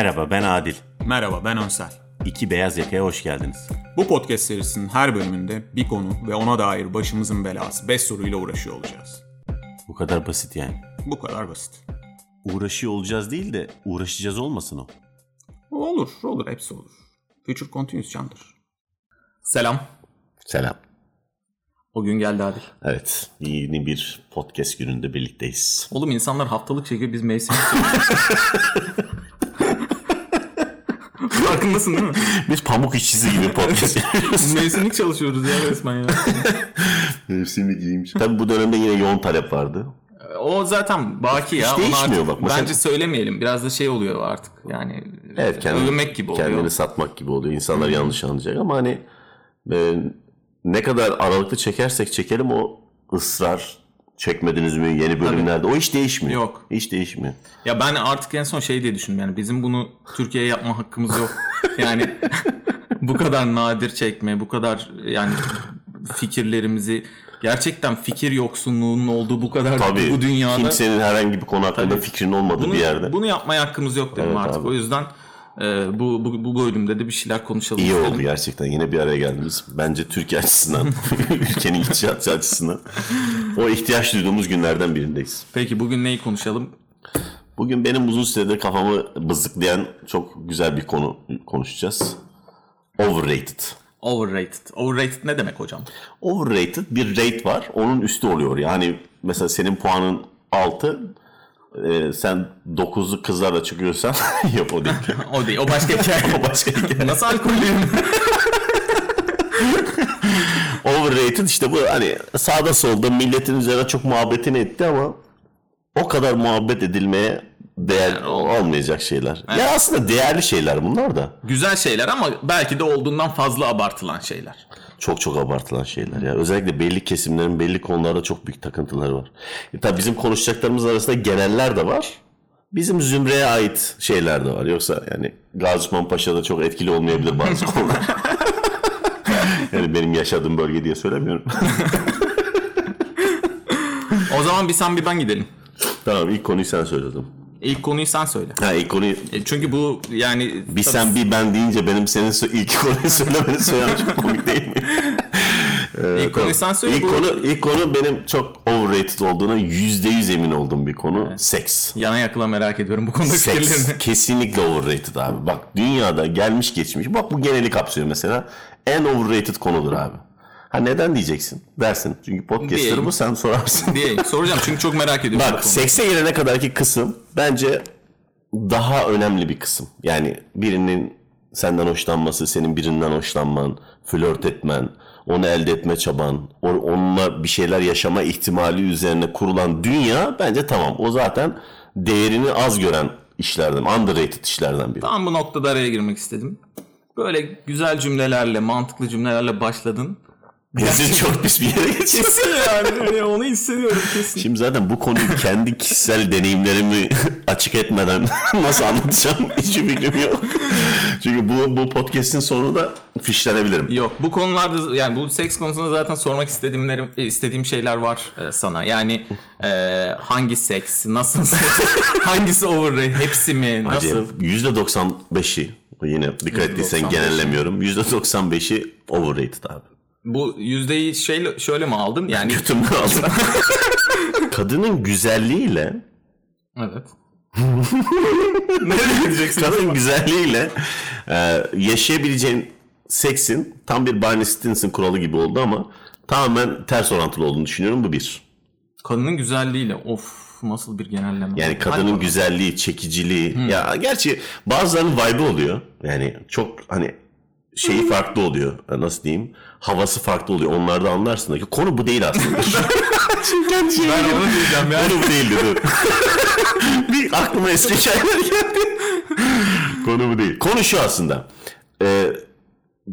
Merhaba ben Adil. Merhaba ben Önsel. İki Beyaz Yaka'ya hoş geldiniz. Bu podcast serisinin her bölümünde bir konu ve ona dair başımızın belası 5 soruyla uğraşıyor olacağız. Bu kadar basit yani. Bu kadar basit. Uğraşıyor olacağız değil de uğraşacağız olmasın o. Olur, olur, hepsi olur. Future Continuous candır. Selam. Selam. O gün geldi Adil. Evet yeni bir podcast gününde birlikteyiz. Oğlum insanlar haftalık çekiyor biz mevsimlik Farkındasın değil mi? Biz pamuk işçisi gibi podcast yapıyoruz. mevsimlik çalışıyoruz ya resmen ya. Mevsimlik iyiymiş. Tabii bu dönemde yine yoğun talep vardı. O zaten baki ya. Hiç değişmiyor bak. Mesela- Bence söylemeyelim. Biraz da şey oluyor artık. Yani Evet kendini, övünmek gibi oluyor. kendini satmak gibi oluyor. İnsanlar yanlış anlayacak ama hani e, ne kadar aralıklı çekersek çekelim o ısrar çekmediniz mi yeni bölümlerde o hiç değişmiyor. Yok. Hiç değişmiyor. Ya ben artık en son şey diye düşündüm yani bizim bunu Türkiye'ye yapma hakkımız yok. Yani bu kadar nadir çekme, bu kadar yani fikirlerimizi gerçekten fikir yoksunluğunun olduğu bu kadar Tabii bu dünyada kimsenin herhangi bir konu hakkında Tabii. fikrinin olmadığı bunu, bir yerde. bunu yapmaya hakkımız yok dedim Evet artık. abi. O yüzden e, bu, bu, bu bölümde de bir şeyler konuşalım İyi oldu gerçekten. Yine bir araya geldiniz. Bence Türkiye açısından, ülkenin gidişatı açısından o ihtiyaç duyduğumuz günlerden birindeyiz. Peki bugün neyi konuşalım? Bugün benim uzun süredir kafamı bızıklayan çok güzel bir konu konuşacağız. Overrated. Overrated. Overrated ne demek hocam? Overrated bir rate var. Onun üstü oluyor. Yani mesela senin puanın 6 e, sen 9'lu kızlarla çıkıyorsan yok o değil. O değil. O başka hikaye. o başka hikaye. Nasıl alkollüyüm? Overrated işte bu hani sağda solda milletin üzerine çok muhabbetini etti ama o kadar muhabbet edilmeye değer olmayacak şeyler. Ya aslında değerli şeyler bunlar da. Güzel şeyler ama belki de olduğundan fazla abartılan şeyler. Çok çok abartılan şeyler ya. Özellikle belli kesimlerin belli konularda çok büyük takıntıları var. E tabi bizim konuşacaklarımız arasında geneller de var. Bizim zümreye ait şeyler de var. Yoksa yani Gazi Osman Paşa'da çok etkili olmayabilir bazı konular. yani benim yaşadığım bölge diye söylemiyorum. O zaman bir sen bir ben gidelim. tamam ilk konuyu sen söyledin. İlk konuyu sen söyle. Ha ilk konuyu E, çünkü bu yani bir sen bir ben deyince benim senin ilk konuyu söylemeni söylemem çok komik değil mi? ilk konuyu sen söyle. İlk bu konu, ilk konu benim çok overrated olduğuna yüzde yüz emin olduğum bir konu. Seks. Yana yakıla merak ediyorum bu konuda Seks fikirlerini. kesinlikle overrated abi. Bak dünyada gelmiş geçmiş. Bak bu geneli kapsıyor mesela. En overrated konudur abi. Ha neden diyeceksin? Dersin. Çünkü podcastları Diyeyim. bu sen sorarsın. diye soracağım çünkü çok merak ediyorum. Bak sekse gelene kadarki kısım bence daha önemli bir kısım. Yani birinin senden hoşlanması, senin birinden hoşlanman, flört etmen, onu elde etme çaban, onunla bir şeyler yaşama ihtimali üzerine kurulan dünya bence tamam. O zaten değerini az gören işlerden, underrated işlerden biri. Tam bu noktada araya girmek istedim. Böyle güzel cümlelerle, mantıklı cümlelerle başladın. Bizi çok pis bir yere. Kesin yani. yani onu hissediyorum kesin. Şimdi zaten bu konuyu kendi kişisel deneyimlerimi açık etmeden nasıl anlatacağım hiçbir fikrim yok. Çünkü bu, bu podcast'in sonunda fişlenebilirim. Yok bu konularda yani bu seks konusunda zaten sormak istediğimlerim istediğim şeyler var e, sana. Yani e, hangi seks, nasıl seks, hangisi overrated, hepsi mi, nasıl? Acayip. %95'i yine dikkat ettiysen %95'i. genellemiyorum. %95'i overrated abi. Bu yüzdeyi şeyle şöyle mi aldın? Yani Götümden aldım. Kadının güzelliğiyle evet. Nereye gideceksin? kadının güzelliğiyle e, yaşayabileceğin seksin tam bir Barney Stinson kuralı gibi oldu ama tamamen ters orantılı olduğunu düşünüyorum. Bu bir. Kadının güzelliğiyle of nasıl bir genelleme. Yani kadının bakalım. güzelliği, çekiciliği. Ya gerçi bazılarının vibe'ı oluyor. Yani çok hani şeyi farklı oluyor. Nasıl diyeyim? Havası farklı oluyor. Onlarda anlarsın. da ki Konu bu değil aslında. Kendi şeyime Ben onu diyeceğim yani. Konu bu değildi dur. bir aklıma eski şeyler geldi. Konu bu değil. Konu şu aslında. Ee,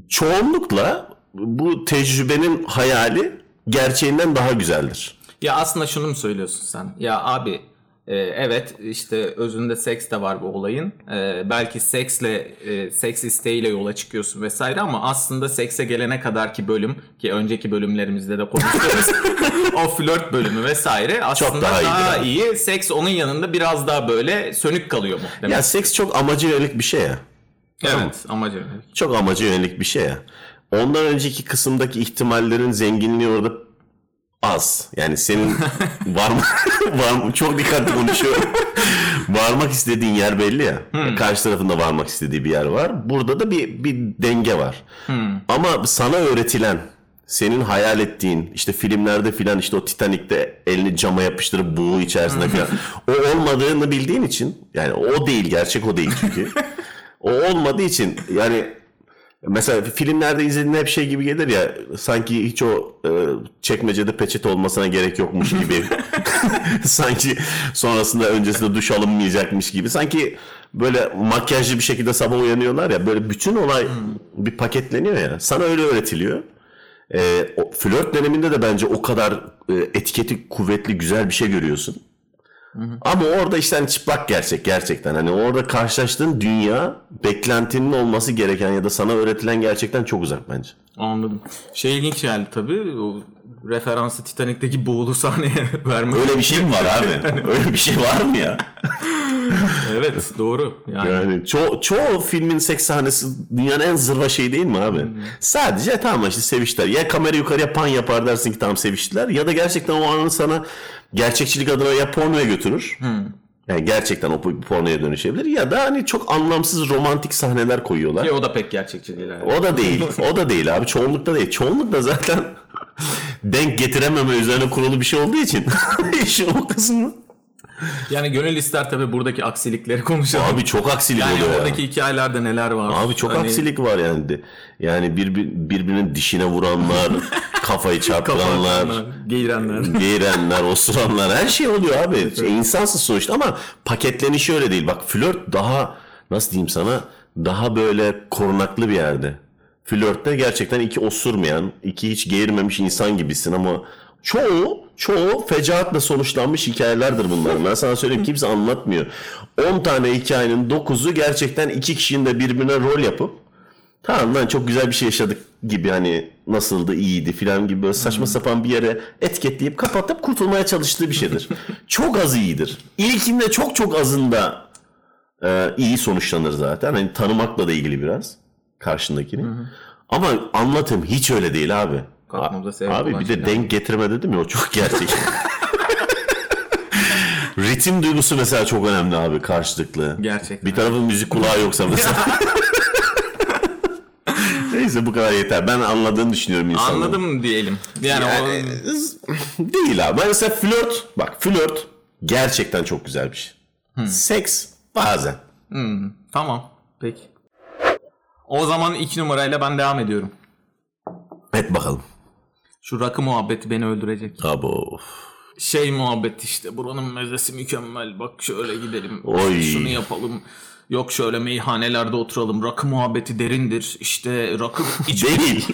çoğunlukla bu tecrübenin hayali gerçeğinden daha güzeldir. Ya aslında şunu mu söylüyorsun sen? Ya abi Ee, evet işte özünde seks de var bu olayın. Ee, belki seksle, e, seks isteğiyle yola çıkıyorsun vesaire ama aslında sekse gelene kadar ki bölüm ki önceki bölümlerimizde de konuştuğumuz o flört bölümü vesaire aslında daha daha, iyidir iyi. Seks onun yanında biraz daha böyle sönük kalıyor muhtemelen. Ya seks çok amaca yönelik bir şey ya. evet amacı. Çok amaca yönelik bir şey ya. Ondan önceki kısımdaki ihtimallerin zenginliği orada az. Yani senin var mı? var mı? Çok dikkatli konuşuyorum. varmak istediğin yer belli ya. Karşı tarafında varmak istediği bir yer var. Burada da bir bir denge var. Ama sana öğretilen senin hayal ettiğin işte filmlerde filan işte o Titanic'te elini cama yapıştırıp buğu içerisinde filan o olmadığını bildiğin için yani o değil gerçek o değil çünkü. o olmadığı için yani Mesela filmlerde izlediğin hep şey gibi gelir ya sanki hiç o e, çekmecede peçete olmasına gerek yokmuş gibi. sanki sonrasında öncesinde duş alınmayacakmış gibi. Sanki böyle makyajlı bir şekilde sabah uyanıyorlar ya böyle bütün olay bir paketleniyor ya. Sana öyle öğretiliyor. E, o, flört döneminde de bence o kadar e, etiketi kuvvetli güzel bir şey görüyorsun. Ama orada işte hani çıplak gerçek gerçekten. Hani orada karşılaştığın dünya beklentinin olması gereken ya da sana öğretilen gerçekten çok uzak bence. Anladım. Şey ilginç geldi tabii. O referansı Titanic'teki boğulu sahneye vermek. Öyle bir şey mi var abi? Öyle bir şey var mı ya? Evet doğru. Yani, Yani ço- çoğu filmin seks sahnesi dünyanın en zırva şeyi değil mi abi? Sadece tamam işte seviştiler. Ya kamera yukarıya pan yapar dersin ki tamam seviştiler. Ya da gerçekten o anın sana gerçekçilik adına ya pornoya götürür. Yani gerçekten o pornoya dönüşebilir. Ya da hani çok anlamsız romantik sahneler koyuyorlar. Ki o da pek gerçekçi değil. Yani. O da değil. O da değil abi. Çoğunlukta değil. Çoğunlukla zaten denk getirememe üzerine kurulu bir şey olduğu için işin o kısmı. Yani gönül ister tabii buradaki aksilikleri konuşalım. Abi çok aksilik yani oluyor ya. oradaki hikayelerde neler var? Abi çok Hani aksilik var yani. Yani bir, birbirinin dişine vuranlar, kafayı çarptıranlar, Geğirenler. geğirenler, osuranlar her şey oluyor abi. Şey, insansız sonuçta ama paketlenişi öyle değil. Bak flört daha nasıl diyeyim sana daha böyle korunaklı bir yerde. Flörtte gerçekten iki osurmayan, iki hiç geğirmemiş insan gibisin ama çoğu çoğu fecaatla sonuçlanmış hikayelerdir bunlar. Ben sana söyleyeyim kimse anlatmıyor. 10 tane hikayenin 9'u gerçekten iki kişinin de birbirine rol yapıp tamam lan çok güzel bir şey yaşadık gibi hani nasıldı iyiydi filan gibi böyle saçma sapan bir yere etiketleyip kapatıp kurtulmaya çalıştığı bir şeydir. çok az iyidir. İlkinde çok çok azında e, iyi sonuçlanır zaten. Hani tanımakla da ilgili biraz karşındakini. Ama anlatım hiç öyle değil abi. Kalkmamıza sebep abi bir de şeyler. denk getirme dedim ya o çok gerçek. Ritim duygusu mesela çok önemli abi karşılıklı. Gerçekten. Bir tarafın müzik kulağı yoksa mesela. Neyse bu kadar yeter. Ben anladığını düşünüyorum insanların. Anladım diyelim. Yani, Yani, değil abi. Mesela flört, bak flört gerçekten çok güzel bir şey. Seks bazen. o Hmm, tamam. Peki. O zaman iki numarayla ben devam ediyorum. Et bakalım. Şu rakı muhabbeti beni öldürecek. Abo. Şey muhabbet işte buranın mezesi mükemmel. Bak şöyle gidelim. Oy. Şunu yapalım. Yok şöyle meyhanelerde oturalım. Rakı muhabbeti derindir. İşte rakı iç Değil.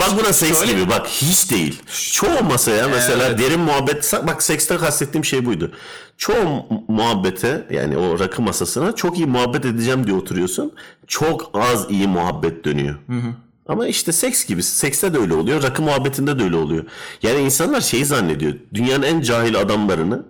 bak buna seks Şöyle- gibi. Bak hiç değil. Çoğu masaya mesela derin muhabbet bak sekste kastettiğim şey buydu. Çoğu mu- muhabbete yani o rakı masasına çok iyi muhabbet edeceğim diye oturuyorsun. Çok az iyi muhabbet dönüyor. Ama işte seks gibi. Sekste de öyle oluyor. Rakı muhabbetinde de öyle oluyor. Yani insanlar şeyi zannediyor. Dünyanın en cahil adamlarını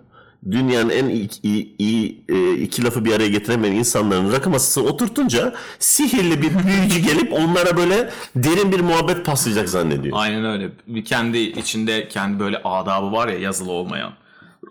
dünyanın en iyi, iyi- iyi, e, iki lafı bir araya getiremeyen insanların rakı masasına oturtunca sihirli bir büyücü gelip onlara böyle derin bir muhabbet paslayacak zannediyor. Aynen öyle. Bir kendi içinde kendi böyle adabı var ya yazılı olmayan.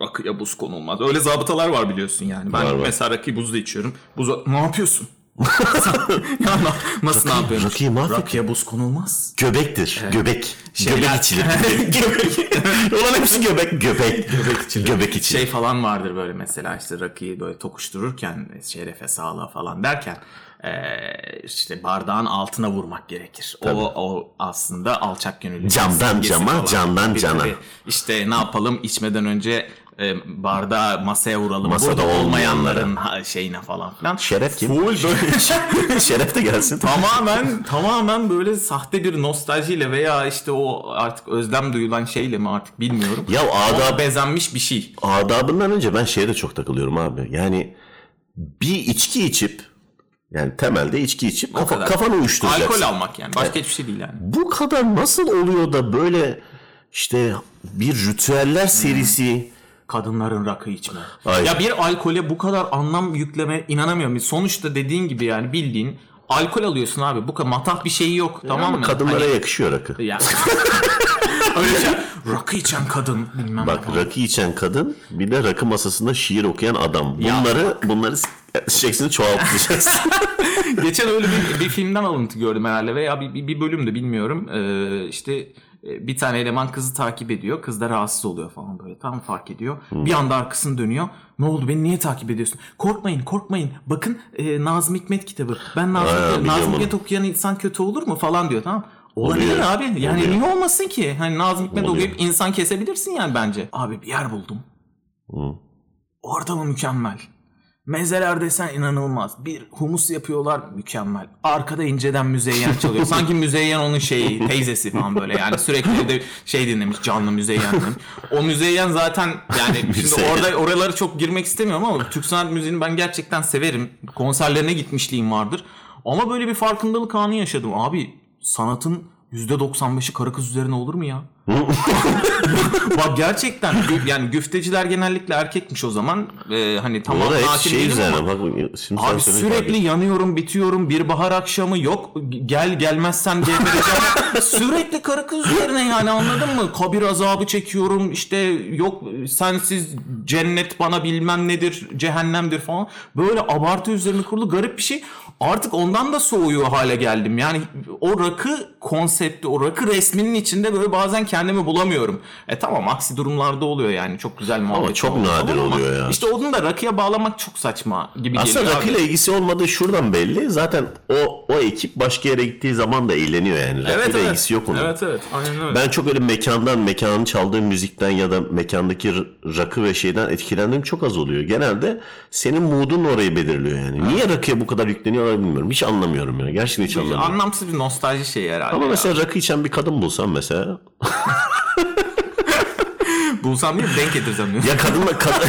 Rakıya buz konulmaz. Öyle zabıtalar var biliyorsun yani. Ben Var, var. mesela rakıyı buzda içiyorum. Buza ne yapıyorsun? Ya na- nasıl ne yapıyorsun? rakıyı mahvet- Rakıya buz konulmaz. Göbektir. Göbek. Şeyler- Göbek içilir. Göbek. Olan hepsi göbek. Göbek. Göbek içilir. Göbek içilir. Şey falan vardır böyle mesela işte rakıyı böyle tokuştururken şerefe sağlığa falan derken işte bardağın altına vurmak gerekir. O, o aslında alçak gönüllü. Camdan cama, candan Tabii, cana. tabii. İşte ne yapalım içmeden önce e, bardağı masaya vuralım. Masada Burada olmayanların ha- şeyine falan filan. Şeref kim? Full böyle Şeref de gelsin. tamamen tamamen böyle sahte bir nostaljiyle veya işte o artık özlem duyulan şeyle mi artık bilmiyorum. Ya adab, bezenmiş bir şey. adabından önce ben şeye de çok takılıyorum abi. Yani bir içki içip yani temelde içki içip kafa, kadar. kafanı uyuşturacaksın. Alkol almak yani. Başka hiçbir şey değil yani. Bu kadar nasıl oluyor da böyle işte bir ritüeller serisi Kadınların rakı içme. Aynen. Ya bir alkole bu kadar anlam yükleme inanamıyorum. Sonuçta dediğin gibi yani bildiğin alkol alıyorsun abi. Bu kadar matah bir şeyi yok tamam ama mı? kadınlara Hani- yakışıyor rakı. ya. Öyle şey. Rakı içen kadın bilmem Bak ne. rakı içen kadın bir de rakı masasında şiir okuyan adam. Bunları bunları şeklini çoğaltacağız. Geçen öyle bir, bir filmden alıntı gördüm herhalde veya bir, bir, bir bölümde bilmiyorum. Ee, işte e, bir tane eleman kızı takip ediyor. Kız da rahatsız oluyor falan böyle. Tam fark ediyor. Bir anda arkasını dönüyor. Ne oldu beni niye takip ediyorsun? Korkmayın korkmayın. Bakın e, Nazım Hikmet kitabı. Ben Nazım, Ha, Hikmet, Nazım. Hikmet okuyan insan kötü olur mu falan diyor tamam. Olabilir Oluyor. abi. Yani Oluyor. niye olmasın ki? Hani Nazım Hikmet Oluyor. okuyup insan kesebilirsin yani bence. Abi bir yer buldum. Hı. Ortamı mükemmel. Mezeler desen inanılmaz. Bir humus yapıyorlar mükemmel. Arkada inceden müzeyyen çalıyor. Sanki müzeyyen onun şeyi, teyzesi falan böyle. Yani sürekli de şey dinlemiş, canlı müzeyyen dinlemiş. O müzeyyen zaten yani şimdi orada oraları çok girmek istemiyorum ama Türk sanat müziğini ben gerçekten severim. Konserlerine gitmişliğim vardır. Ama böyle bir farkındalık anı yaşadım. Abi sanatın %95'i karı kız üzerine olur mu ya? Bak gerçekten yani güfteciler genellikle erkekmiş o zaman. Ee, hani tamam da hep hakim şey değilim üzerine ama. bak şimdi Abi sürekli tabii. yanıyorum, bitiyorum. Bir bahar akşamı yok. Gel gelmezsen gebereceğim. sürekli karı kız üzerine yani anladın mı? Kabir azabı çekiyorum. İşte yok sensiz cennet bana bilmem nedir, cehennemdir falan. Böyle abartı üzerine kurulu garip bir şey. Artık ondan da soğuyor hale geldim. Yani o rakı konsepti, o rakı resminin içinde böyle bazen kendimi bulamıyorum. E tamam aksi durumlarda oluyor yani. Çok güzel muhabbet. çok oluyor nadir ama oluyor ya. İşte onu da rakıya bağlamak çok saçma gibi Aslında geliyor. abi. rakıyla ilgisi olmadığı şuradan belli. Zaten o o ekip başka yere gittiği zaman da eğleniyor yani. Rakıyla Evet evet. ilgisi yok onun. Evet evet. Aynen öyle. Ben çok öyle mekandan, mekanın çaldığı müzikten ya da mekandaki rakı ve şeyden etkilendiğim çok az oluyor. Genelde senin moodun orayı belirliyor yani. Niye rakıya bu kadar yükleniyorlar bilmiyorum. Hiç anlamıyorum ya. Gerçekten hiç anlamıyorum. Anlamsız bir nostalji şeyi herhalde. Ama ya. mesela rakı içen bir kadın bulsam mesela. bulsam değil denk getirsem diyor. Ya kadınla kadın...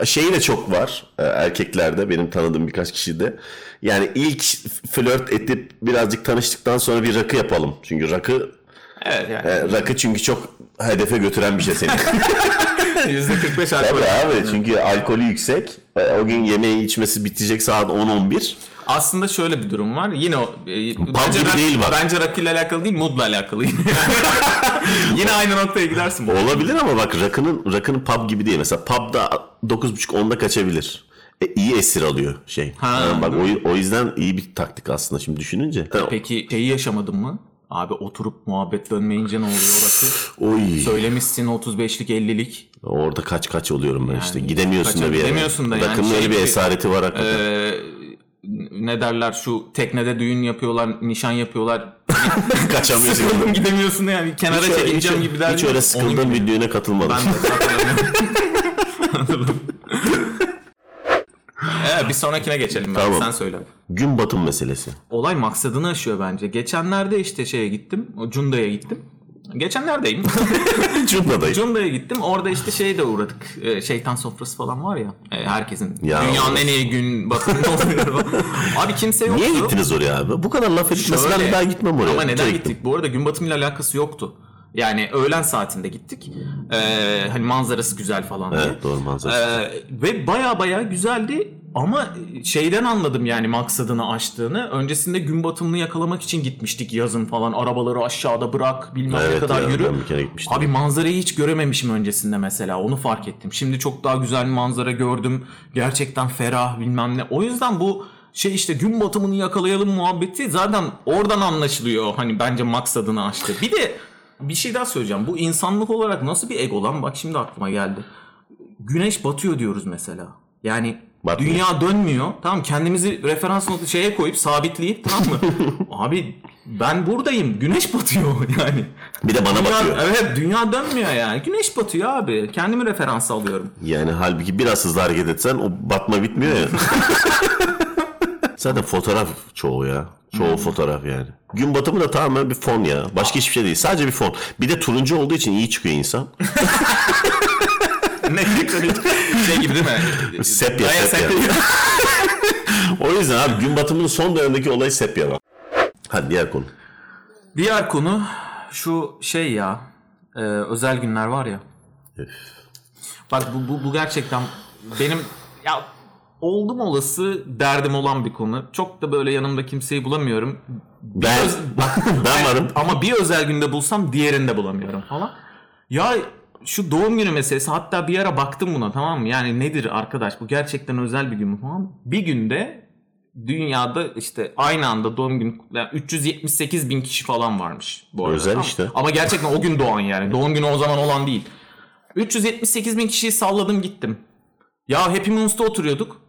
Şeyi de çok var e, erkeklerde benim tanıdığım birkaç kişide. Yani ilk flört edip birazcık tanıştıktan sonra bir rakı yapalım. Çünkü rakı evet yani. e, rakı çünkü çok hedefe götüren bir şey seni. %45 alkol. Tabii abi çünkü alkolü yüksek. E, O gün yemeği içmesi bitecek saat 10-11. Aslında şöyle bir durum var. Yine o e, bence, rak- değil bak. bence rakıyla alakalı değil, moodla alakalı. Yine aynı noktaya gidersin. Olabilir ama bak rakının rakının pub gibi değil. Mesela pub'da 9.30-10'da kaçabilir. E, iyi esir alıyor şey. Ha, Yani bak o, o yüzden iyi bir taktik aslında şimdi düşününce. Peki şeyi yaşamadın mı? Abi oturup muhabbet dönmeyince ne oluyor orası? Oy. Söylemişsin 35'lik 50'lik. Orada kaç kaç oluyorum ben işte. Gidemiyorsun da bir yere. gidemiyorsun da yani Rakının şey öyle bir gibi- esareti var hakikaten. Ee, ne derler şu teknede düğün yapıyorlar, nişan yapıyorlar. Kaçamıyorsun. Sıkıldım gidemiyorsun yani kenara Hiç, çekileceğim gibi derler. hiç öyle sıkıldığım bir düğüne katılmadım. Ben de evet bir sonrakine geçelim. Ben. Tamam. Sen söyle. Gün batım meselesi. Olay maksadını aşıyor bence. Geçenlerde işte şeye gittim. Cunda'ya gittim. Geçenlerdeyim. Cunda'dayım. Cunda'ya gittim. Orada işte şeye de uğradık. Ee, şeytan sofrası falan var ya. Ee, herkesin. Ya dünyanın en iyi gün batımında oluyor. Abi kimse yoktu. Niye gittiniz oraya abi? Bu kadar laf edilmesi ben bir daha gitmem oraya. Ama neden Direkt gittik? Bu arada gün batımıyla alakası yoktu. Yani öğlen saatinde gittik. Ee, hani manzarası güzel falan diye. Evet doğru manzara. Ee, ve baya baya güzeldi ama şeyden anladım yani maksadını aştığını. Öncesinde gün batımını yakalamak için gitmiştik yazın falan. Arabaları aşağıda bırak bilmem ne evet kadar ya, yürü. ben bir kere gitmiştim. Abi manzarayı hiç görememişim öncesinde mesela onu fark ettim. Şimdi çok daha güzel manzara gördüm. Gerçekten ferah bilmem ne. O yüzden bu şey işte gün batımını yakalayalım muhabbeti zaten oradan anlaşılıyor. Hani bence maksadını aştı. Bir de bir şey daha söyleyeceğim. Bu insanlık olarak nasıl bir ego lan? Bak şimdi aklıma geldi. Güneş batıyor diyoruz mesela. Yani Batmıyor. dünya dönmüyor. Tamam kendimizi referans notu şeye koyup sabitleyip tamam mı? Abi ben buradayım. Güneş batıyor yani. Bir de bana Dünya, bakıyor. evet dünya dönmüyor yani. Güneş batıyor abi. Kendimi referans alıyorum. Yani halbuki biraz hızlı hareket etsen o batma bitmiyor ya. Zaten fotoğraf çoğu ya. Çoğu fotoğraf yani. Gün batımı da tamamen bir fon ya. Başka hiçbir şey değil. Sadece bir fon. Bir de turuncu olduğu için iyi çıkıyor insan. Ne şey gibi değil mi? Sepya, Daya sepya. sepya. O yüzden abi gün batımının son dönemindeki olay sepya var. Hadi diğer konu. Diğer konu şu şey ya. e, özel günler var ya. Bak bu, bu, bu gerçekten benim ya oldum olası derdim olan bir konu. Çok da böyle yanımda kimseyi bulamıyorum. Ben, ben varım. Ama bir özel günde bulsam diğerini de bulamıyorum falan. Ya şu doğum günü meselesi hatta bir ara baktım buna tamam mı? Yani nedir arkadaş bu gerçekten özel bir gün mü falan. Bir günde dünyada işte aynı anda doğum günü kutlayan 378 bin kişi falan varmış bu arada. Özel Tamam. işte. Ama gerçekten o gün doğan yani. Doğum günü o zaman olan değil. 378 bin kişiyi salladım gittim. Ya Happy Moons'ta oturuyorduk.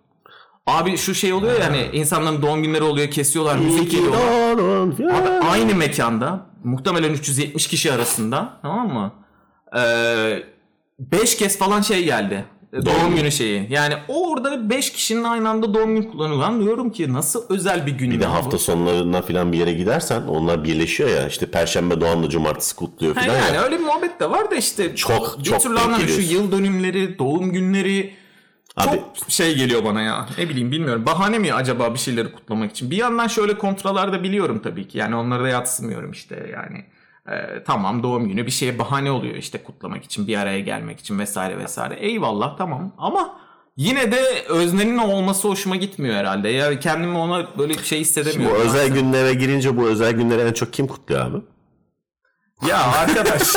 Abi şu şey oluyor ya hani insanların doğum günleri oluyor kesiyorlar müzik geliyorlar. Abi aynı mekanda muhtemelen 370 kişi arasında tamam mı? 5 kez falan şey geldi. Doğum, Doğum günü şeyi. Yani orada 5 kişinin aynı anda doğum günü kullanıyor. Ben diyorum ki nasıl özel bir gün Bir de ya bu? hafta sonlarına falan bir yere gidersen onlar birleşiyor ya. İşte perşembe doğanla cumartesi kutluyor Ha, falan yani ya. öyle bir muhabbet de var da işte Çok- bir çok türlü. Şu yıl dönümleri, doğum günleri Abi çok şey geliyor bana ya. Ne bileyim bilmiyorum. Bahane mi acaba bir şeyleri kutlamak için? Bir yandan şöyle kontralar da biliyorum tabii ki. Yani onları da yatsımıyorum işte yani. Ee, tamam doğum günü bir şeye bahane oluyor işte kutlamak için bir araya gelmek için vesaire vesaire. Eyvallah tamam ama yine de öznenin olması hoşuma gitmiyor herhalde. Ya kendimi ona böyle bir şey bu hissedemiyorum. özel günlere girince bu özel günleri en çok kim kutluyor abi? Ya arkadaş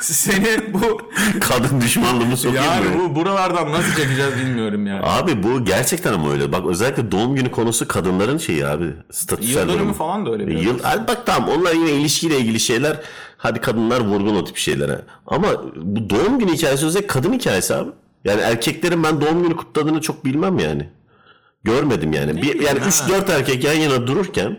seni bu Kadın düşmanlığımı sokayım yani mı? bu buralardan nasıl çekeceğiz bilmiyorum yani. Abi bu gerçekten ama öyle. Bak özellikle doğum günü konusu kadınların şeyi abi. Statüsel Yıl dönümü falan da öyle bir. Yıl, Hadi bak tamam onlar yine ilişkiyle ilgili şeyler. Hadi kadınlar vurgun o tip şeylere. Ama bu doğum günü hikayesi özellikle kadın hikayesi abi. Yani erkeklerin ben doğum günü kutladığını çok bilmem yani. Görmedim yani. Bir, yani ha. 3-4 erkek yan yana dururken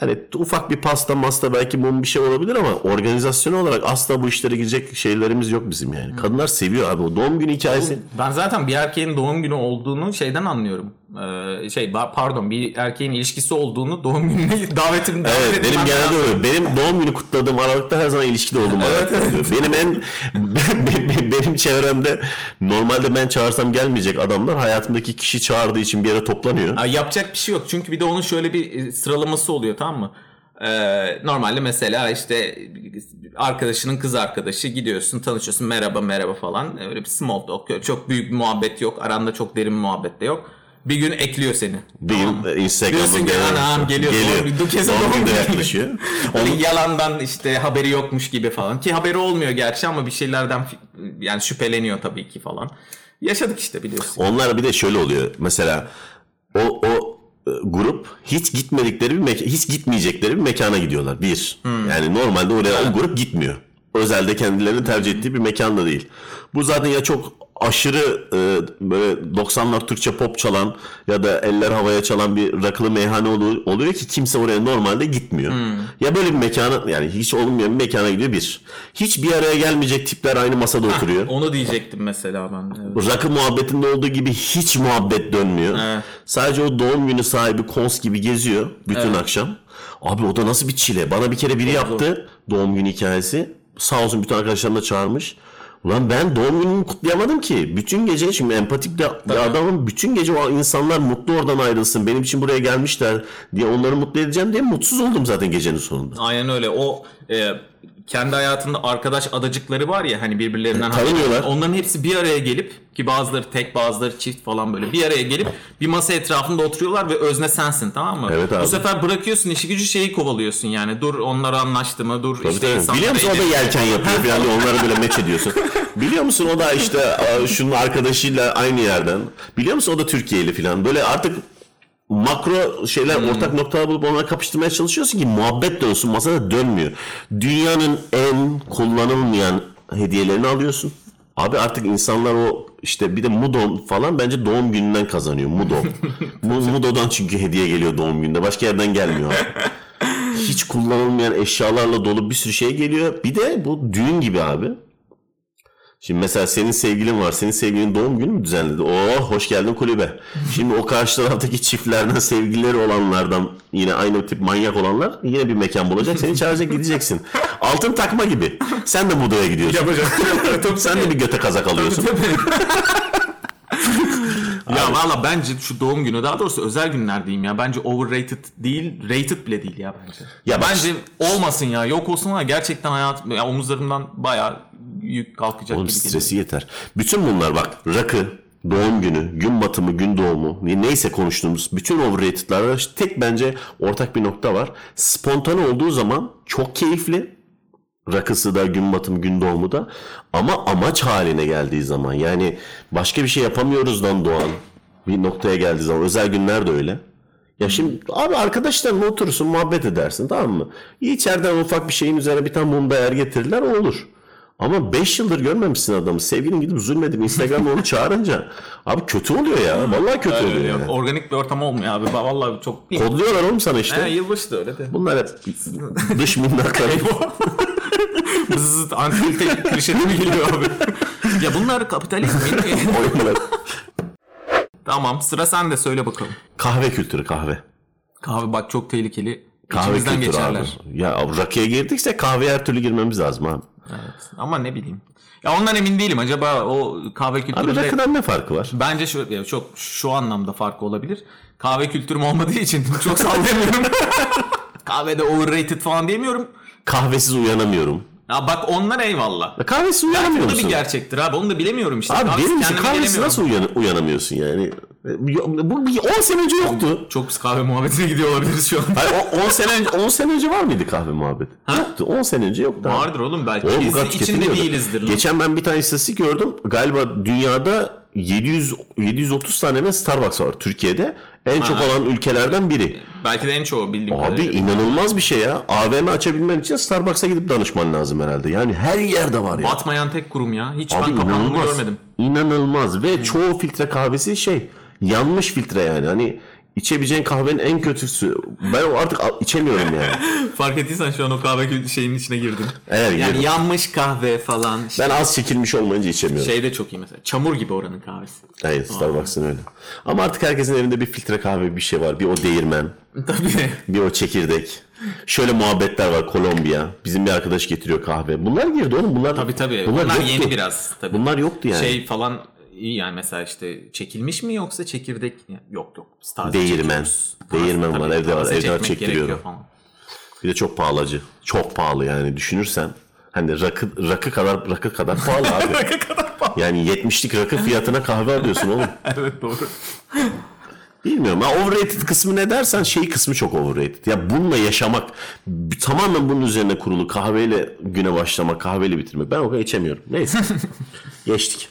hani ufak bir pasta masta belki mum bir şey olabilir ama organizasyon olarak asla bu işlere girecek şeylerimiz yok bizim yani. Kadınlar seviyor abi o doğum günü hikayesi. Ben zaten bir erkeğin doğum günü olduğunu şeyden anlıyorum. Ee, şey pardon bir erkeğin ilişkisi olduğunu doğum gününe davetim davet Evet benim genelde öyle. Benim doğum günü kutladığım aralıkta her zaman ilişkide olduğum aralıkta oluyor. Benim en benim çevremde normalde ben çağırsam gelmeyecek adamlar hayatımdaki kişi çağırdığı için bir yere toplanıyor. Ha, yapacak bir şey yok. Çünkü bir de onun şöyle bir e, sıralaması oluyor tamam mı? Ee, normalde mesela işte arkadaşının kız arkadaşı gidiyorsun tanışıyorsun merhaba merhaba falan öyle bir small talk çok büyük bir muhabbet yok aranda çok derin bir muhabbet de yok bir gün ekliyor seni Bir gün e, Instagram'da gelen- anam geliyor. geliyor. Doğum, kez Doğum günü yaklaşıyor. Böyle Onu- yalandan işte haberi yokmuş gibi falan. Ki haberi olmuyor gerçi ama bir şeylerden yani şüpheleniyor tabii ki falan. Yaşadık işte biliyorsun. Onlar bir de şöyle oluyor. Mesela o o e, grup hiç gitmedikleri bir meka- hiç gitmeyecekleri bir mekana gidiyorlar. Bir. Hmm. Yani normalde oraya o grup gitmiyor. Özelde kendilerinin tercih ettiği bir mekan da değil. Bu zaten ya çok aşırı e, böyle 90'lar Türkçe pop çalan ya da eller havaya çalan bir rakılı meyhane olu- oluyor ki kimse oraya normalde gitmiyor. Hmm. Ya böyle bir mekana yani hiç olmayan bir mekana gidiyor bir. Hiç bir araya gelmeyecek tipler aynı masada oturuyor. Onu diyecektim mesela ben. Evet. Rakı muhabbetinde olduğu gibi hiç muhabbet dönmüyor. Evet. Sadece o doğum günü sahibi kons gibi geziyor bütün akşam. Abi o da nasıl bir çile. Bana bir kere biri yaptı doğum günü hikayesi. Sağ olsun bütün arkadaşlarını da çağırmış. Ulan ben doğum günümü kutlayamadım ki. Bütün gece şimdi empatik bir, bir adamım. Bütün gece o insanlar mutlu oradan ayrılsın. Benim için buraya gelmişler diye onları mutlu edeceğim diye mutsuz oldum zaten gecenin sonunda. Aynen öyle. O e, kendi hayatında arkadaş adacıkları var ya hani birbirlerinden Tanımıyorlar. Onların hepsi bir araya gelip ki bazıları tek bazıları çift falan böyle bir araya gelip bir masa etrafında oturuyorlar ve özne sensin tamam mı? Evet abi. Bu sefer bırakıyorsun işi gücü şeyi kovalıyorsun yani. Dur onlar anlaştı mı? Dur Tabii işte tabii. Biliyor musun o da eğleniyor. yelken yapıyor falan diye onları böyle meç ediyorsun. Biliyor musun o da işte e, şunun arkadaşıyla aynı yerden. Biliyor musun o da Türkiye'li falan. Böyle artık makro şeyler Hmm. ortak noktalar bulup onları kapıştırmaya çalışıyorsun ki muhabbet dönsün masada dönmüyor. Dünyanın en kullanılmayan hediyelerini alıyorsun. Abi artık insanlar o işte bir de Mudo falan bence doğum gününden kazanıyor. Mudo. Mu- Mudo'dan çünkü hediye geliyor doğum gününde. Başka yerden gelmiyor. hiç kullanılmayan eşyalarla dolu bir sürü şey geliyor. Bir de bu düğün gibi abi. Şimdi mesela senin sevgilin var. Senin sevgilin doğum günü mü düzenledi? Oo hoş geldin kulübe. Şimdi o karşı taraftaki çiftlerden sevgilileri olanlardan yine aynı tip manyak olanlar yine bir mekan bulacak. Seni çağıracak gideceksin. Altın takma gibi. Sen de Buda'ya gidiyorsun. Yapacak. Sen de bir göte kazak alıyorsun. ya valla bence şu doğum günü daha doğrusu özel günler diyeyim ya. Bence overrated değil, rated bile değil ya bence. Ya bence olmasın ya. Yok olsun ama gerçekten hayat ya omuzlarımdan bayağı yük kalkacak Oğlum gibi geliyor. stresi yeter. Bütün bunlar bak rakı, doğum günü, gün batımı, gün doğumu ne- neyse konuştuğumuz bütün overrated'larda tek bence ortak bir nokta var. Spontane olduğu zaman çok keyifli. Rakısı da gün batımı gün doğumu da ama amaç haline geldiği zaman yani başka bir şey yapamıyoruzdan doğan bir noktaya geldiği zaman özel günler de öyle. Ya şimdi abi arkadaşlarla oturursun muhabbet edersin tamam mı? İçeriden ufak bir şeyin üzerine bir tane mum değer getirirler o olur. Ama 5 yıldır görmemişsin adamı. Sevgilin gidip zulmedip Instagram'da onu çağırınca abi kötü oluyor ya. Vallahi kötü oluyor Öyle ya. yok. Organik bir ortam olmuyor abi. Vallahi çok Kodluyorlar oğlum sana işte. He, yılbaşı da öyle de. Bunlar hep dış minnaklar. Zıt antikalite klişede mi geliyor abi? ya bunlar kapitalizm? Oyunlar. tamam sıra sende söyle bakalım. kahve kültürü kahve. Kahve bak çok tehlikeli. Kahve İçimizden kültürü geçerler. abi. Ya rakıya girdikse kahveye her türlü girmemiz lazım abi. Evet. Ama ne bileyim. Ya ondan emin değilim. Acaba o kahve Abi kültüründe rakıdan ne farkı var? bence şu ya çok şu anlamda farkı olabilir. Kahve kültürüm olmadığı için çok sallayamıyorum. Kahvede overrated falan diyemiyorum. Kahvesiz uyanamıyorum. Ya bak onlar eyvallah. Ya kahvesiz uyanamıyor bu da bir musun? gerçektir abi. Onu da bilemiyorum işte. Abi benim için kahvesiz nasıl uyan- uyanamıyorsun yani? Bu bir 10 sene önce yoktu. Çok kahve muhabbetine gidiyor olabiliriz şu an. Hayır, o 10 sene önce 10 sene önce var mıydı kahve muhabbeti? Yoktu. 10 sene önce yoktu. abi. Vardır oğlum belki. Oğlum Biz içinde değilizdir. lan. Geçen ben bir tane istatistik gördüm. Galiba dünyada 700 730 tane mi Starbucks var Türkiye'de. En çok Ha. olan ülkelerden biri. Belki de en çoğu bildiğim Abi kadarıyla. inanılmaz bir şey ya. AVM açabilmen için Starbucks'a gidip danışman lazım herhalde. Yani her yerde var ya. Batmayan tek kurum ya. Hiç Abi ben kapandığını görmedim. İnanılmaz ve çoğu filtre kahvesi şey yanmış filtre yani. Hani içebileceğin kahvenin en kötüsü. Ben o artık içemiyorum yani. Fark ettiysen şu an o kahve şeyinin içine girdim. Evet, yani girdim. yanmış kahve falan. Ben az çekilmiş olmayınca içemiyorum. Şey de çok iyi mesela. Çamur gibi oranın kahvesi. Hayır Starbucks'ın öyle. Ama artık herkesin evinde bir filtre kahve bir şey var. Bir o değirmen, Tabii. bir o çekirdek. Şöyle muhabbetler var Kolombiya. Bizim bir arkadaş getiriyor kahve. Bunlar girdi oğlum. Bunlar, Tabii tabii. Bunlar, Bunlar, yoktu. yeni biraz tabii. Bunlar yoktu yani. Şey falan iyi yani mesela işte çekilmiş mi yoksa çekirdek yok yok. Taze Değirmen. Değirmen var, evde var, evde çektiriyorum. Bir de çok pahalı acı. Çok pahalı yani düşünürsen. Hani rakı, rakı kadar rakı kadar pahalı abi. Ne kadar pahalı. Yani 70'lik rakı fiyatına kahve alıyorsun oğlum. Evet doğru. Bilmiyorum. Ha, overrated kısmı ne dersen şey kısmı çok overrated. Ya bununla yaşamak tamamen bunun üzerine kurulu. Kahveyle güne başlamak, kahveyle bitirmek. Ben o kadar içemiyorum. Neyse. Geçtik.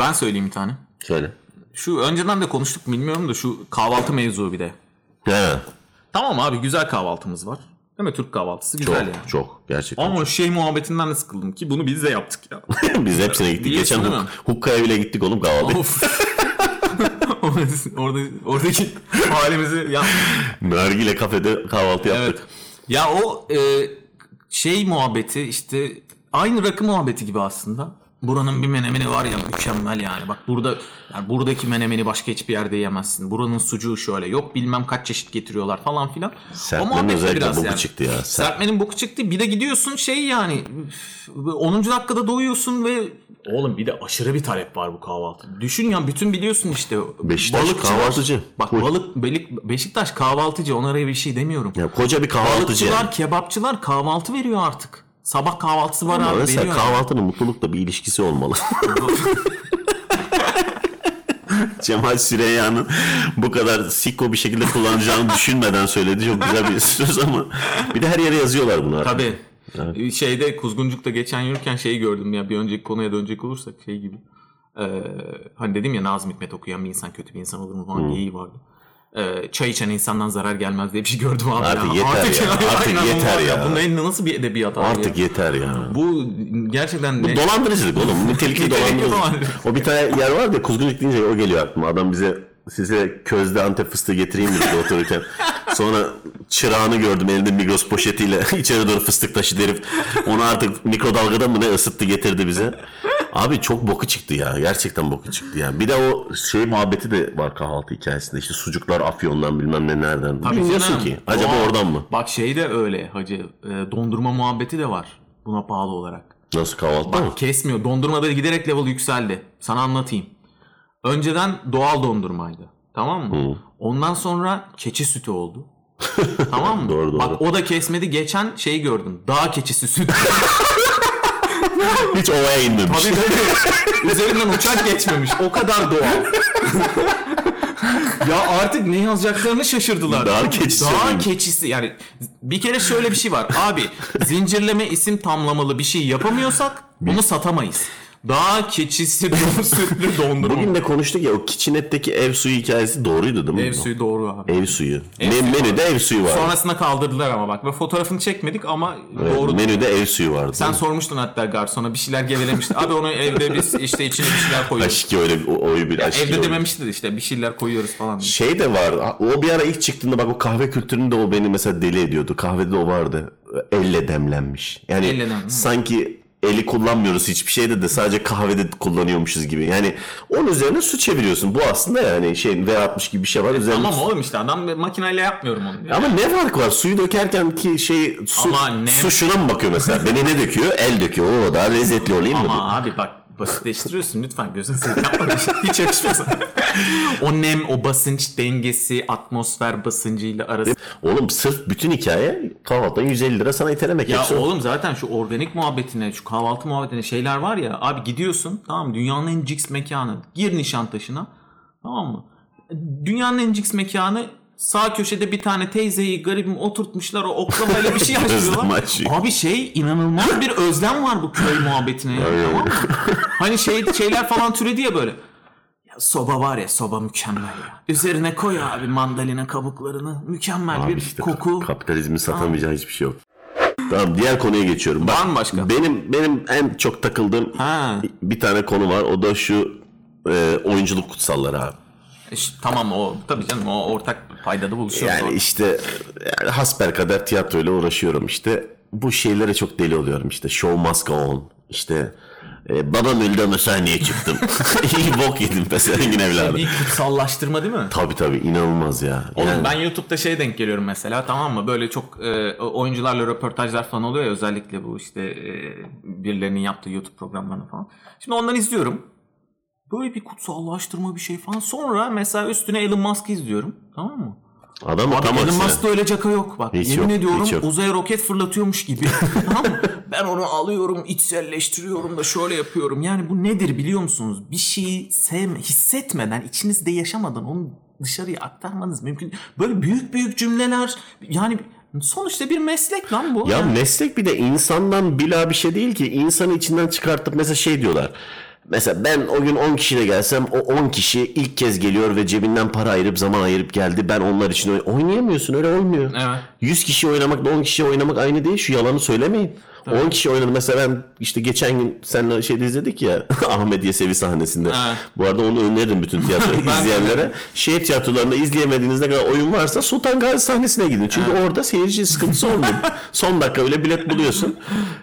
Ben söyleyeyim bir tane. Şöyle. Şu önceden de konuştuk bilmiyorum da şu kahvaltı mevzu bir de. He. Tamam abi güzel kahvaltımız var. Değil mi? Türk kahvaltısı Çok, güzel yani. çok. Gerçekten Ama şey muhabbetinden de sıkıldım ki bunu biz de yaptık ya. çok. Biz hepsine gittik. Geçen huk- Hukka'ya bile gittik oğlum kahvaltı. of. Orada, oradaki halimizi ya Nargile kafede kahvaltı yaptık. Evet. Ya o e, şey muhabbeti işte aynı rakı muhabbeti gibi aslında. Buranın bir menemeni var ya mükemmel yani. Bak burada yani buradaki menemeni başka hiçbir yerde yemezsin. Buranın sucuğu şöyle. Yok bilmem kaç çeşit getiriyorlar falan filan. De özellikle biraz boku çıktı ya. Ser- Serpmenin boku çıktı. Bir de gidiyorsun şey yani üf, 10. dakikada doyuyorsun ve Oğlum bir de aşırı bir talep var bu kahvaltı. Düşün ya bütün biliyorsun işte. Beşiktaş balıkçılar- kahvaltıcı. Bak balık Belik- Beşiktaş kahvaltıcı onlara bir şey demiyorum. Ya koca bir kahvaltıcı Balıkçılar, yani. kebapçılar kahvaltı veriyor artık. Sabah kahvaltısı var Ama abi mesela veriyor. kahvaltının mutlulukla bir ilişkisi olmalı. Cemal Süreyya'nın bu kadar sikko bir şekilde kullanacağını düşünmeden söyledi. Çok güzel bir söz ama bir de her yere yazıyorlar bunu artık. Tabii. Ee, Şeyde Kuzguncuk'ta geçen yürürken şeyi gördüm ya bir önceki konuya dönecek olursak şey gibi. Ee, hani dedim ya Nazım Hikmet okuyan bir insan kötü bir insan olur mu falan geyiği vardı. Ee, çay içen insandan zarar gelmez diye bir şey gördüm abi. Artık yeter ya, artık inanılmaz yeter ya. Bunun en- nasıl bir edebiyat abi Artık ya? yeter ya. Bu gerçekten ne? Dolandırıcılık oğlum. Nitelikli dolandırıcılık. O bir tane yer var ya kuzguncuk deyince o geliyor aklıma. Adam bize size közde Antep fıstığı getireyim dedi otururken. Sonra çırağını gördüm elinde Migros poşetiyle içeri doğru fıstık taşıdı herif. Onu artık mikrodalgada mı ne ısıttı getirdi bize. Abi çok boku çıktı ya. Gerçekten boku çıktı ya. Bir de o şey muhabbeti de var kahvaltı hikayesinde. İşte sucuklar Afyon'dan bilmem ne nereden. Bilmiyorsun canım. ki. Acaba Doğal. oradan mı? Bak şey de öyle hacı. e, dondurma muhabbeti de var. Buna bağlı olarak. Nasıl kahvaltıda mı? Kesmiyor. Dondurmada giderek level yükseldi. Sana anlatayım. Önceden doğal dondurmaydı. Tamam mı? Ondan sonra keçi sütü oldu. tamam mı? Doğru, doğru. Bak o da kesmedi. Geçen şeyi gördüm. Dağ keçisi sütü. Hiç ovaya inmemiş. Tabii tabii. Üzerinden uçak geçmemiş. O kadar doğal. ya artık ne yazacaklarını şaşırdılar. Dağ keçisi miymiş? keçisi yani bir kere şöyle bir şey var. Abi zincirleme isim tamlamalı bir şey yapamıyorsak bunu satamayız. Dağ keçisi sütlü dondurma. Bugün de konuştuk ya o kitchenet'teki ev suyu hikayesi doğruydu değil mi? Ev suyu doğru abi. Ev suyu. Ev Men- suyu menüde ev suyu vardı. Sonrasında kaldırdılar ama bak ve fotoğrafını çekmedik ama Evet, doğru. menüde ev suyu vardı. Sen sormuştun hatta garsona bir şeyler gevelemişti. Abi onu evde biz işte içine bir şeyler koyuyoruz. Aşk öyle bir- oyu bir aşk Evde dememişti de işte bir şeyler koyuyoruz falan. Şey de var. O bir ara ilk çıktığında bak o kahve kültüründe o beni mesela deli ediyordu. Kahvede de o vardı. Elle demlenmiş. Yani Elle demlenmiş. sanki eli kullanmıyoruz hiçbir şeyde de sadece kahvede kullanıyormuşuz gibi. Yani onun üzerine su çeviriyorsun. Bu aslında yani şey V60 gibi bir şey var. Üzerine Tamam su- oğlum işte adam makineyle yapmıyorum onu. diyor. Ama ne fark var? Suyu dökerken ki şey su, Ama ne- su şuna mı bakıyor mesela? Beni ne döküyor? El döküyor. O daha lezzetli olayım mı? Ama abi bak basitleştiriyorsun lütfen gözünü seveyim yapma şey. Hiç yakışmaz. o nem, o basınç dengesi, atmosfer basıncıyla arası. Oğlum sırf bütün hikaye kahvaltıdan 150 lira sana itelemek. Ya Hepsi oğlum zaten şu organik muhabbetine, şu kahvaltı muhabbetine şeyler var ya. Abi gidiyorsun tamam mı? Dünyanın en cix mekanı. Gir Nişantaşı'na. Tamam mı? Dünyanın en cix mekanı sağ köşede bir tane teyzeyi garibim oturtmuşlar o oklavayla bir şey açıyorlar. açıyor. Abi şey inanılmaz bir özlem var bu köy muhabbetine. ya, tamam mı? Hani şey şeyler falan türedi ya böyle. Ya soba var ya soba mükemmel ya. Üzerine koy abi mandalina kabuklarını. Mükemmel Abi bir işte koku. kapitalizmin satamayacağı hiçbir şey yok. Tamam diğer konuya geçiyorum. Bak, Var başka? Benim benim en çok takıldığım Ha. bir tane konu var. O da şu e, oyunculuk kutsalları abi. İşte, tamam o tabii canım o ortak paydada buluşuyoruz. Yani orada. işte yani hasbelkader tiyatroyla uğraşıyorum işte. Bu şeylere çok deli oluyorum işte. Show must go on. İşte e, babam öldü ama sahneye çıktım. İyi bok yedim mesela Engin evladım. bir kutsallaştırma değil mi? Tabii tabii inanılmaz ya. Oğlum Yani- ben YouTube'da şey denk geliyorum mesela tamam mı? Böyle çok e, oyuncularla röportajlar falan oluyor ya özellikle bu işte e, birilerinin yaptığı YouTube programlarını falan. Şimdi onları izliyorum. Böyle bir kutsallaştırma bir şey falan. Sonra mesela üstüne Elon Musk'ı izliyorum. Tamam mı? Adam Abi Elon. Musk'ta öyle caka yok bak. Hiç Yemin yok, ediyorum hiç yok. uzaya roket fırlatıyormuş gibi. Ben onu alıyorum, içselleştiriyorum da şöyle yapıyorum. Yani bu nedir biliyor musunuz? Bir şeyi sevme, hissetmeden, içinizde yaşamadan onu dışarıya aktarmanız mümkün. Böyle büyük büyük cümleler yani sonuçta bir meslek lan bu. Ya Yani meslek bir de insandan bila bir şey değil ki. İnsanı içinden çıkartıp mesela şey diyorlar. Mesela ben o gün 10 kişiyle gelsem o 10 kişi ilk kez geliyor ve cebinden para ayırıp zaman ayırıp geldi. Ben onlar için oyn- oynayamıyorsun öyle olmuyor. Evet. 100 kişi oynamakla 10 kişi oynamak aynı değil. Şu yalanı söylemeyin. 10 kişi oynadı. Mesela ben işte geçen gün seninle şeyde izledik ya Ahmet Yesevi sahnesinde. Evet. Bu arada onu öneririm bütün tiyatro izleyenlere. Şehir tiyatrolarında izleyemediğiniz ne kadar oyun varsa Sultan Gazi sahnesine gidin. Çünkü orada seyirci sıkıntısı olmuyor. Son dakika öyle bilet buluyorsun.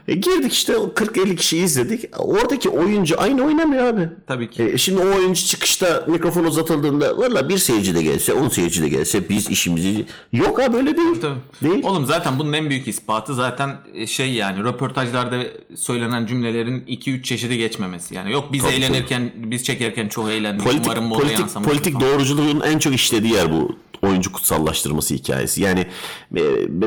E, girdik işte o 40-50 kişi izledik. Oradaki oyuncu aynı oynamıyor abi. Tabii ki. E, şimdi o oyuncu çıkışta mikrofon uzatıldığında valla bir seyirci de gelse, 10 seyirci de gelse biz işimizi... Yok abi öyle değil. Tabii. Değil. Oğlum zaten bunun en büyük ispatı zaten e, şey yani röportajlarda söylenen cümlelerin 2-3 çeşidi geçmemesi. Yani yok biz Tabii, eğlenirken biz çekerken çok eğlendik. politik, Umarım politik, politik falan. doğruculuğun en çok işlediği yer bu oyuncu kutsallaştırması hikayesi. Yani e,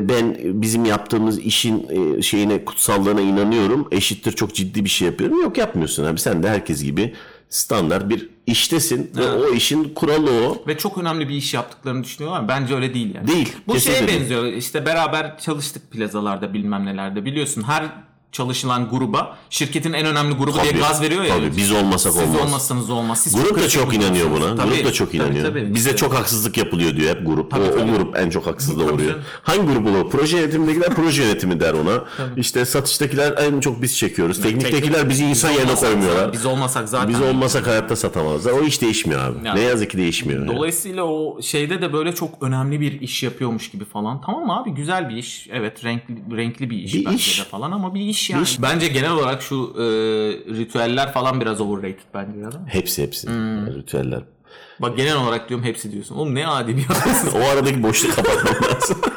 ben bizim yaptığımız işin e, şeyine kutsallığına inanıyorum. Eşittir çok ciddi bir şey yapıyorum. Yok yapmıyorsun abi. Sen de herkes gibi standart bir iştesin ve o işin kuralı o. Ve çok önemli bir iş yaptıklarını düşünüyorlar. Bence öyle değil yani. Değil, Bu şeye değil. benziyor. İşte beraber çalıştık plazalarda bilmem nelerde. Biliyorsun her çalışılan gruba şirketin en önemli grubu diye Tabii, gaz veriyor ya. Tabii biz olmasak Siz olmaz. olmazsanız olmaz. Siz Grup da çok inanıyor buna. Tabii, grup da çok tabii, inanıyor. tabii. Bize İşte çok haksızlık yapılıyor diyor hep grup. o, o tabii. grup en çok haksızlığa Tabii uğruyor. Hangi grup olur? Proje yönetimindekiler proje yönetimi der ona. İşte satıştakiler en çok biz çekiyoruz. Tekniktekiler bizi insan yerine koymuyorlar. Biz olmasak zaten. Biz olmasak hayatta satamazlar. O iş değişmiyor abi. Yani. Ne yazık ki değişmiyor. yani. Dolayısıyla o şeyde de böyle çok önemli bir iş yapıyormuş gibi falan. Tamam abi güzel bir iş. Evet renkli renkli bir iş Bir bence iş. de falan ama bir iş yani. Bence genel olarak şu e, ritüeller falan biraz overrated bence ya. mi? Hepsi hepsi. Hmm. Ritüeller. Bak genel olarak diyorum hepsi diyorsun. Oğlum ne adi bir adamsın. o aradaki boşluğu kapatmam lazım.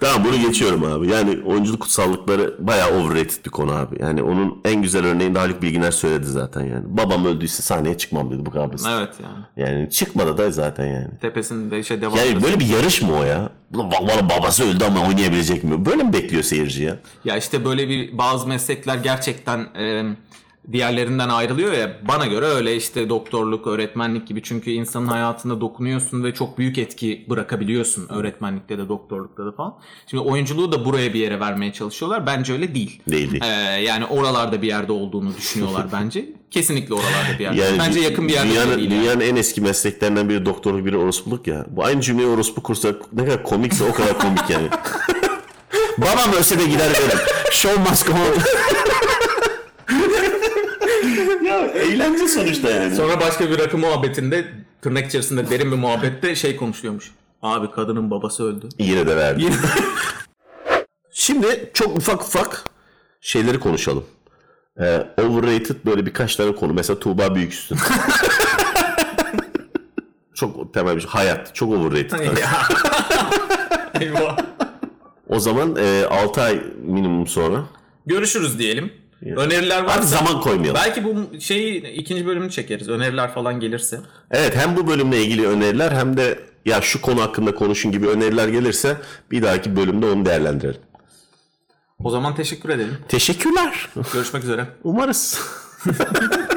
tamam bunu geçiyorum abi. Yani oyunculuk kutsallıkları bayağı overrated bir konu abi. Yani onun en güzel örneğini de Haluk Bilginer söyledi zaten yani. Babam öldüyse sahneye çıkmam dedi bu kadar basit. evet yani. Yani çıkmadı da zaten yani. Tepesinde şey devam Yani böyle bir yarış mı o ya? Ulan Valla babası öldü ama oynayabilecek mi? Böyle mi bekliyor seyirci ya? Ya işte böyle bir bazı meslekler gerçekten e, diğerlerinden ayrılıyor ya. Bana göre öyle işte doktorluk, öğretmenlik gibi. Çünkü insanın hayatında dokunuyorsun ve çok büyük etki bırakabiliyorsun öğretmenlikte de doktorlukta da falan. Şimdi oyunculuğu da buraya bir yere vermeye çalışıyorlar. Bence öyle değil. Değil değil. E, yani oralarda bir yerde olduğunu düşünüyorlar bence. Kesinlikle oralarda bir yerde. Yani bence yakın bir yerde dünyanın, değil. yani. dünyanın en eski mesleklerinden biri doktorluk biri orospuluk ya. Bu aynı cümleyi orospu kursa ne kadar komikse o kadar komik yani. Babam ölse de gider derim. Show must go on. ya eğlence sonuçta yani. Sonra başka bir rakı muhabbetinde tırnak içerisinde derin bir muhabbette şey konuşuyormuş. Abi kadının babası öldü. Yine de verdi. Şimdi çok ufak ufak şeyleri konuşalım. Ee, overrated böyle birkaç tane konu. Mesela Tuğba Büyüküstün. çok temel bir şey. Hayat. Çok overrated. Eyvah. O zaman e, 6 ay minimum sonra. Görüşürüz diyelim. Öneriler varsa zaman koymayalım. belki bu şeyi ikinci bölümünü çekeriz. Öneriler falan gelirse. Evet hem bu bölümle ilgili öneriler hem de ya şu konu hakkında konuşun gibi öneriler gelirse bir dahaki bölümde onu değerlendirelim. O zaman teşekkür edelim. Teşekkürler. Görüşmek üzere. Umarız.